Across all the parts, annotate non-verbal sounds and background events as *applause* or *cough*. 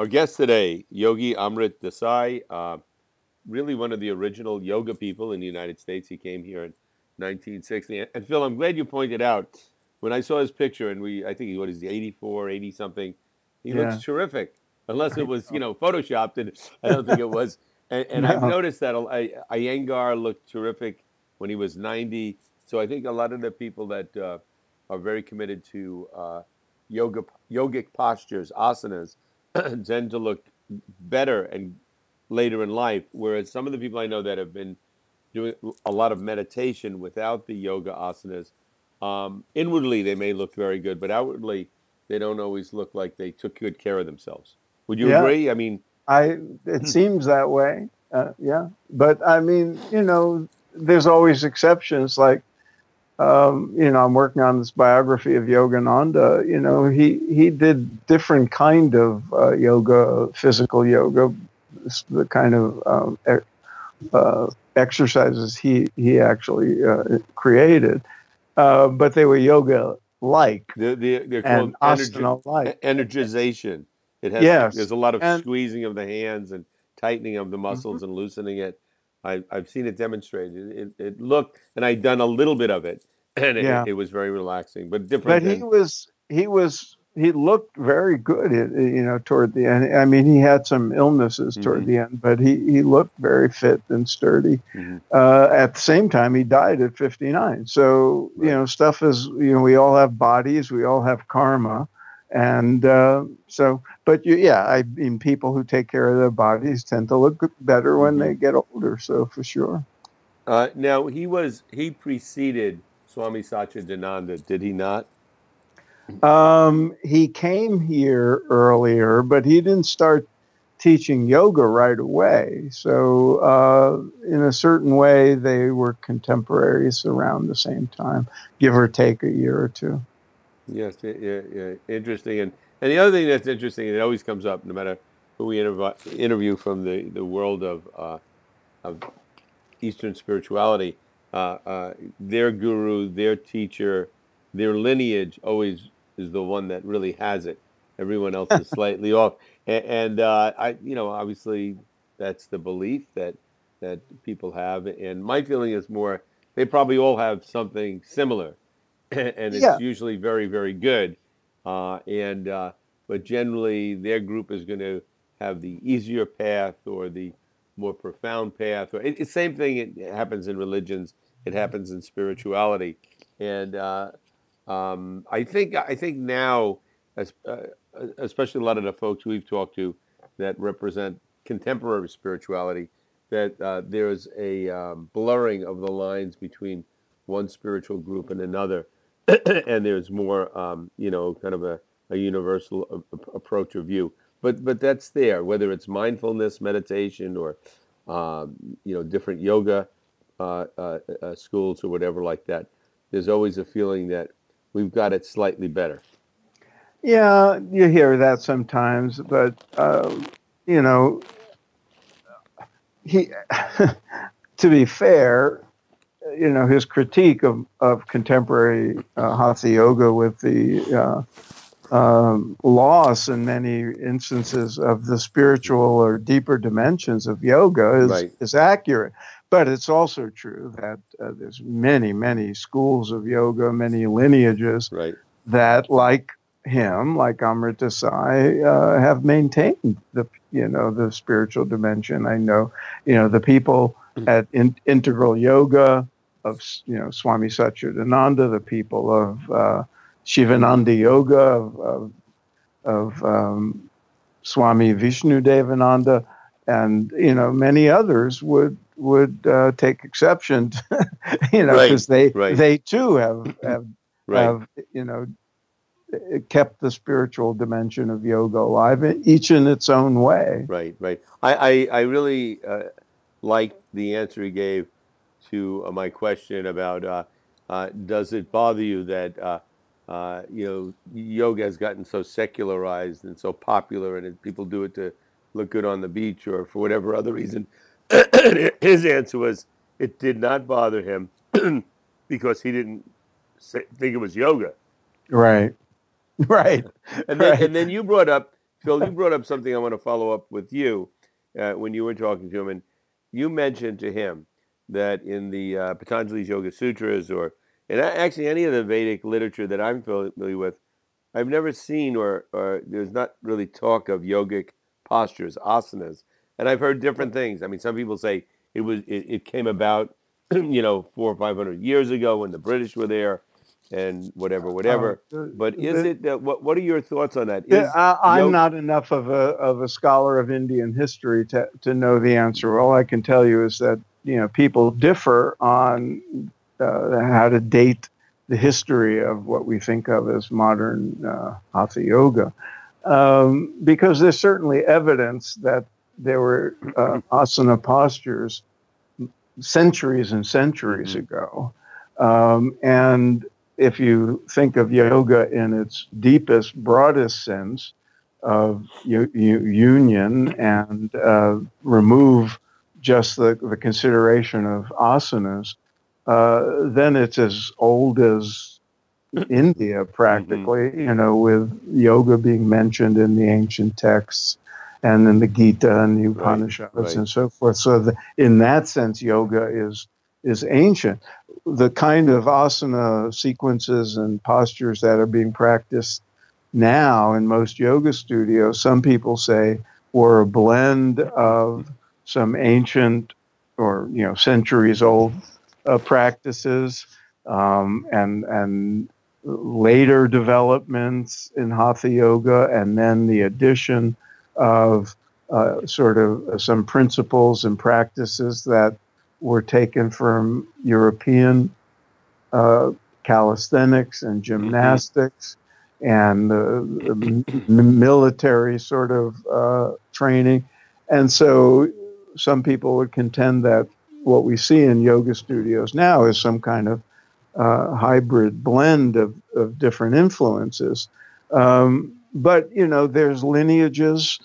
Our guest today, Yogi Amrit Desai, uh, really one of the original yoga people in the United States. He came here in 1960. And Phil, I'm glad you pointed out when I saw his picture, and we, I think he what is he, 84, 80 something. He Yeah. looks terrific, unless it was, you know, photoshopped, and I don't think it was. *laughs* And, and I've noticed that Iyengar looked terrific when he was 90. So I think a lot of the people that uh, are very committed to uh, yoga, yogic postures, asanas, *clears throat* tend to look better and later in life. Whereas some of the people I know that have been doing a lot of meditation without the yoga asanas, um, inwardly they may look very good, but outwardly they don't always look like they took good care of themselves. Would you Yeah. agree? I mean, I it seems that way. Uh, yeah, but I mean, you know, there's always exceptions. Like, um, you know, I'm working on this biography of Yogananda. You know, he he did different kind of uh, yoga, physical yoga, the kind of um, e- uh, exercises he he actually uh, created, uh, but they were yoga like they're, they're, they're and called energi- asana like. energization. It has Yes, there's a lot of and- squeezing of the hands and tightening of the muscles and loosening it. I, I've seen it demonstrated. It, it looked, and I'd done a little bit of it, *laughs* and it, Yeah. it was very relaxing, but different. but different. he was he was he looked very good you know toward the end i mean he had some illnesses toward Mhm. the end but he he looked very fit and sturdy Mhm. uh, at the same time he died at 59 so you know stuff is you know we all have bodies we all have karma and uh, so but you, yeah i mean people who take care of their bodies tend to look better when they get older so for sure Uh, now he was he preceded Swami Satchidananda, did he not? Um, he came here earlier, but he didn't start teaching yoga right away. So, uh, in a certain way, they were contemporaries around the same time, give or take a year or two. Yes, yeah, yeah, interesting. And and the other thing that's interesting, and it always comes up, no matter who we interview, interview from the the world of uh, of Eastern spirituality, uh, uh, their guru, their teacher, their lineage always is the one that really has it. Everyone else is *laughs* slightly off, and, and uh, I, you know, obviously that's the belief that that people have. And my feeling is more they probably all have something similar, *laughs* and it's Yeah. usually very, very good. Uh, and uh, but generally, their group is going to have the easier path or the more profound path. Or it, it's the same thing. It happens in religions. It happens in spirituality, and uh, um, I think I think now, as, uh, especially a lot of the folks we've talked to that represent contemporary spirituality, that uh, there's a um, blurring of the lines between one spiritual group and another, *coughs* and there's more, um, you know, kind of a, a universal a- approach or view. But but that's there, whether it's mindfulness, meditation, or um, you know, different yoga uh, uh, uh, schools or whatever like that. There's always a feeling that we've got it slightly better. Yeah, you hear that sometimes, but um, you know, he. *laughs* to be fair, you know, his critique of of contemporary uh, hatha yoga with the uh, um, loss in many instances of the spiritual or deeper dimensions of yoga is Right. is accurate. But it's also true that uh, there's many, many schools of yoga, many lineages Right. that, like him, like Amrit Desai, uh, have maintained the you know the spiritual dimension. I know you know the people at in, Integral Yoga of you know Swami Satchidananda, the people of uh, Shivananda Yoga of of, of um, Swami Vishnu Devananda, and you know many others would would uh, take exception, to, *laughs* you know, Right, because they right. they too have have *clears throat* Right. have you know kept the spiritual dimension of yoga alive, each in its own way. Right, right. I, I, I really uh, liked the answer he gave to uh, my question about uh, uh, does it bother you that uh, uh, you know yoga has gotten so secularized and so popular, and people do it to look good on the beach or for whatever other reason. *clears throat* His answer was it did not bother him *clears throat* because he didn't say, think it was yoga. Right. *laughs* Right. And then, Right. and then you brought up Phil, you brought up something I want to follow up with you uh, when you were talking to him, and you mentioned to him that in the uh, Patanjali's Yoga Sutras, or and actually any of the Vedic literature that I'm familiar with, I've never seen or, or there's not really talk of yogic postures, asanas, and I've heard different things. I mean, some people say it was it, it came about, *clears throat* you know, four or five hundred years ago when the British were there and whatever, whatever. Uh, but is the, it uh, what? What are your thoughts on that? Is I, am not enough of a of a scholar of Indian history to to know the answer. All I can tell you is that you know people differ on uh, how to date the history of what we think of as modern uh, hatha yoga, um, because there's certainly evidence that there were uh, asana postures centuries and centuries mm-hmm. ago. Um, and if you think of yoga in its deepest, broadest sense of u- u- union and uh, remove just the, the consideration of asanas, uh, then it's as old as India, practically, mm-hmm. you know, with yoga being mentioned in the ancient texts and in the Gita and the Upanishads right, right. and so forth. So, the, in that sense, yoga is is ancient. The kind of asana sequences and postures that are being practiced now in most yoga studios, some people say were a blend of some ancient or you know centuries old uh, practices um, and and later developments in hatha yoga, and then the addition of uh, sort of some principles and practices that were taken from European uh, calisthenics and mm-hmm. gymnastics and uh, military sort of uh, training. And so some people would contend that what we see in yoga studios now is some kind of uh, hybrid blend of, of different influences. Um, but, you know, there's lineages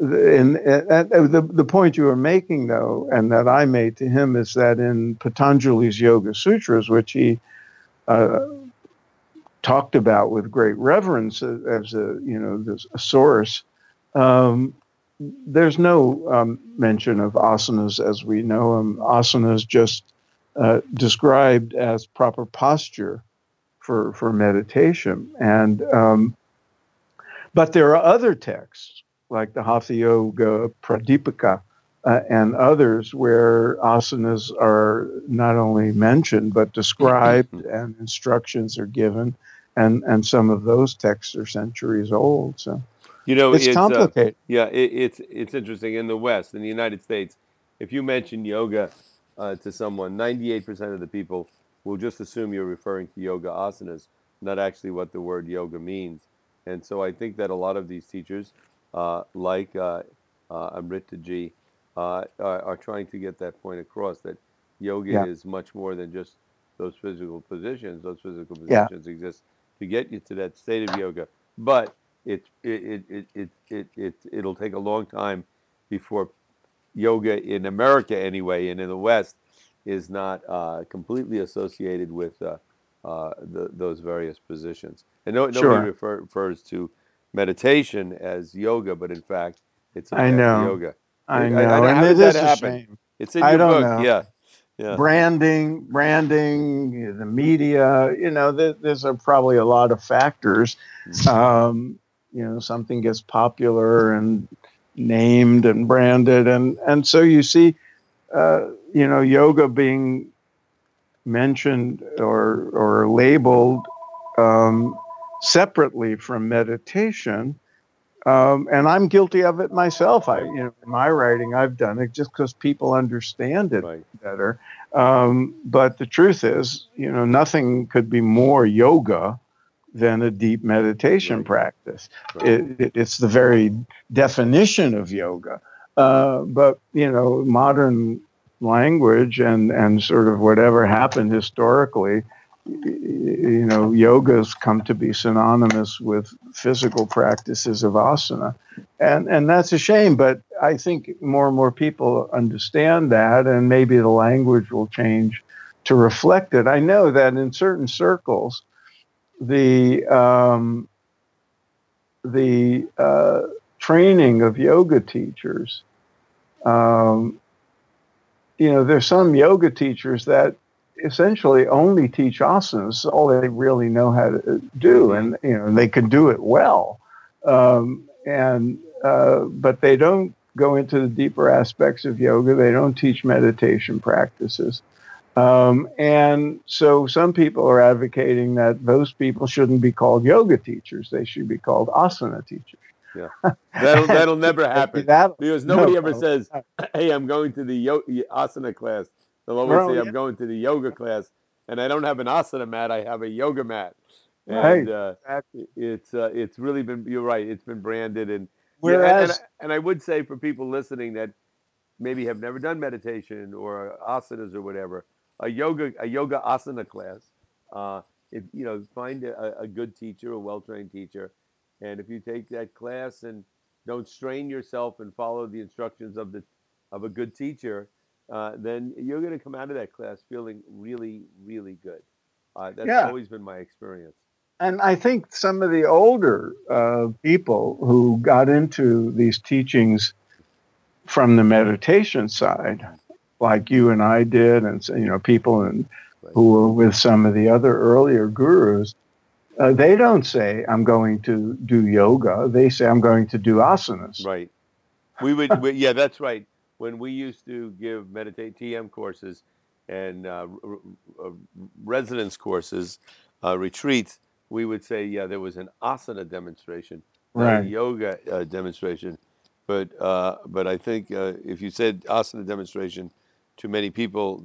and, and, the, the point you were making, though, and that I made to him, is that in Patanjali's Yoga Sutras, which he uh, talked about with great reverence as a you know a source, um, there's no um, mention of asanas as we know them. Asanas just uh, described as proper posture for for meditation, and um, but there are other texts like the Hatha Yoga Pradipika uh, and others where asanas are not only mentioned but described and instructions are given. And and some of those texts are centuries old. So you know it's, it's uh, complicated. uh, yeah it, it's it's interesting. In the west in the united states if you mention yoga uh, to someone 98% of the people will just assume you're referring to yoga asanas not actually what the word yoga means. And so i think that a lot of these teachers like uh, uh, Amritaji uh, are, are, trying to get that point across that yoga yeah. is much more than just those physical positions. Those physical positions yeah. exist to get you to that state of yoga, but it it, it, it, it, it, it, will take a long time before yoga in America anyway and in the West is not uh, completely associated with uh, uh, the, those various positions. And no, nobody sure. refer, refers to meditation as yoga, but in fact, it's I know yoga. I know, I, I, it is a shame. It's in your I don't book, know. yeah. Yeah. Branding, branding, the media, you know, there, there's a, probably a lot of factors. Mm-hmm. Um, you know, something gets popular and named and branded, and and so you see, uh, you know, yoga being mentioned or or labeled um, separately from meditation. Um, and I'm guilty of it myself. I, you know, in my writing, I've done it just because people understand it right. better. Um, but the truth is, you know, nothing could be more yoga than a deep meditation right. practice. Right. It, it, it's the very definition of yoga. Uh, but you know, modern language and and sort of whatever happened historically you know, yoga's come to be synonymous with physical practices of asana. And, and that's a shame, but I think more and more people understand that, and maybe the language will change to reflect it. I know that in certain circles, the, um, the uh, training of yoga teachers, um, you know, there's some yoga teachers that essentially only teach asanas. All they really know how to do, and you know, they can do it well. Um, and uh, but they don't go into the deeper aspects of yoga. They don't teach meditation practices. Um, and so some people are advocating that those people shouldn't be called yoga teachers. They should be called asana teachers. Yeah, *laughs* that'll that'll never happen That'll- because *laughs* nobody no, ever says, "Hey, I'm going to the asana class." They'll always say, yeah. "I'm going to the yoga class," and I don't have an asana mat. I have a yoga mat. And uh, Exactly. it's uh, it's really been. You're right. It's been branded and yeah, Whereas, and, and, and I would say for people listening that maybe have never done meditation or asanas or whatever, a yoga a yoga asana class. Uh, if you know, find a, a good teacher, a well trained teacher, and if you take that class and don't strain yourself and follow the instructions of the of a good teacher, uh, then you're going to come out of that class feeling really, really good. Uh, that's Yeah. always been my experience. and I think some of the older uh, people who got into these teachings from the meditation side, like you and I did, and you know, people and Right. who were with some of the other earlier gurus, uh, they don't say, I'm going to do yoga. They say, I'm going to do asanas. Right. We would, we, yeah, that's right. When we used to give meditate TM courses and uh, residence courses, uh, retreats, we would say, yeah, there was an asana demonstration, Right. yoga uh, demonstration. But uh, but I think uh, if you said asana demonstration to many people,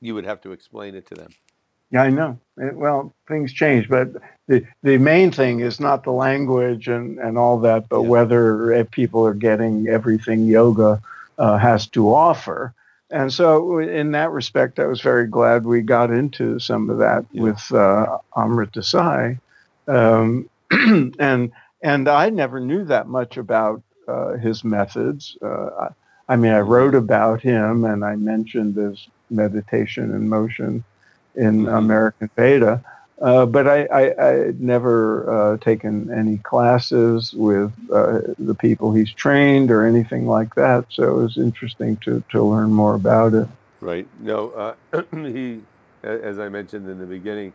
you would have to explain it to them. Yeah, I know. It- well, things change, but the, the main thing is not the language and, and all that, but Yeah. whether uh, people are getting everything yoga has to offer. And so, in that respect, I was very glad we got into some of that Yeah. with uh, Amrit Desai. Um, *clears throat* and and I never knew that much about uh, his methods. Uh, I, mean, I wrote about him and I mentioned his meditation and motion in Mhm. American Veda, uh, but I, I, I had never uh, taken any classes with uh, the people he's trained or anything like that. So it was interesting to, to learn more about it. Right. No, uh, *clears throat* he, as I mentioned in the beginning,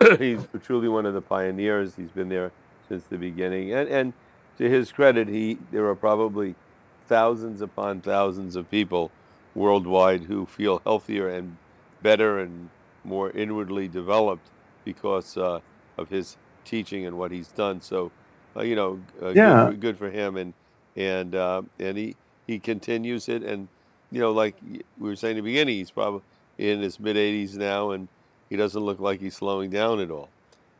*clears throat* he's truly one of the pioneers. He's been there since the beginning, and and to his credit, he there are probably thousands upon thousands of people worldwide who feel healthier and better and more inwardly developed because uh, of his teaching and what he's done. So, uh, you know, uh, Yeah. good, for, good for him, and and uh, and he he continues it, and you know, like we were saying in the beginning, he's probably in his mid 80s now, and he doesn't look like he's slowing down at all.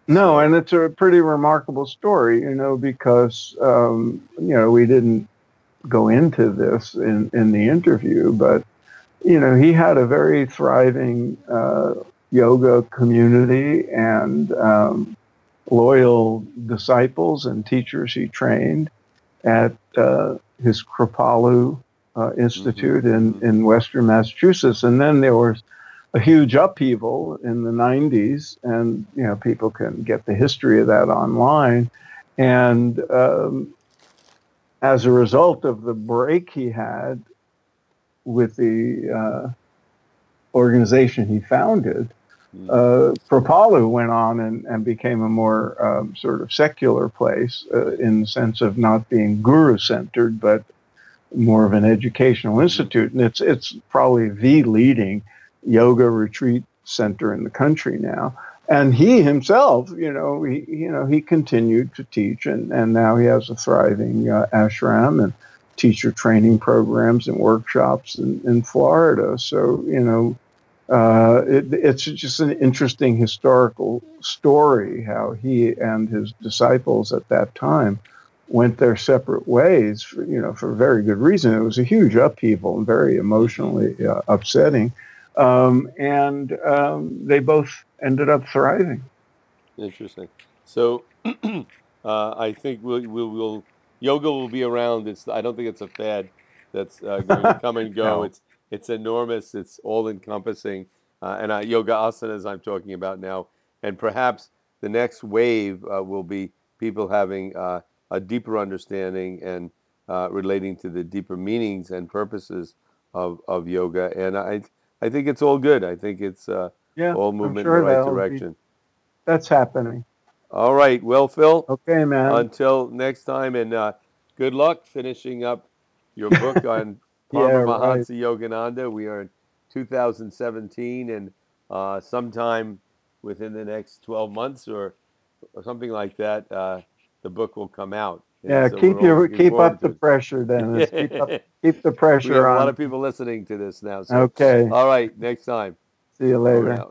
No, So- and it's a pretty remarkable story, you know, because, um, you know, we didn't go into this in, in the interview, but, you know, he had a very thriving uh, yoga community and um, loyal disciples and teachers he trained at uh, his Kripalu uh, Institute in, mhm. in Western Massachusetts. And then there was a huge upheaval in the 90s, and you know people can get the history of that online. And um, as a result of the break he had with the uh, organization he founded. Uh, Kripalu went on and, and became a more um, sort of secular place uh, in the sense of not being guru centered, but more of an educational institute. And it's it's probably the leading yoga retreat center in the country now. And he himself, you know, he you know he continued to teach, and and now he has a thriving uh, ashram and teacher training programs and workshops in, in Florida. So you know, uh, it, it's just an interesting historical story how he and his disciples at that time went their separate ways, for, you know, for very good reason. It was a huge upheaval and very emotionally uh, upsetting. Um, and um, they both ended up thriving. Interesting. So, *clears throat* uh, I think we'll, we'll, we'll yoga will be around. It's I don't think it's a fad that's uh, going *laughs* to come and go. No. It's it's enormous. It's all encompassing. Uh, and uh, yoga asanas I'm talking about now, and perhaps the next wave uh, will be people having uh, a deeper understanding and uh, relating to the deeper meanings and purposes of, of yoga. And I I think it's all good. I think it's uh, Yeah, all movement sure in the right that'll be- direction. That's happening. All right. Well, Phil, Okay, man. until next time, and uh, good luck finishing up your book *laughs* on Yeah, Paramahansa Yogananda. We are in 2017, and uh, sometime within the next 12 months or, or something like that, uh, the book will come out. And yeah, so keep your keep up the it. pressure, Dennis. *laughs* keep up keep the we have pressure a lot on. of people listening to this now. So, Okay. all right, next time. See you later.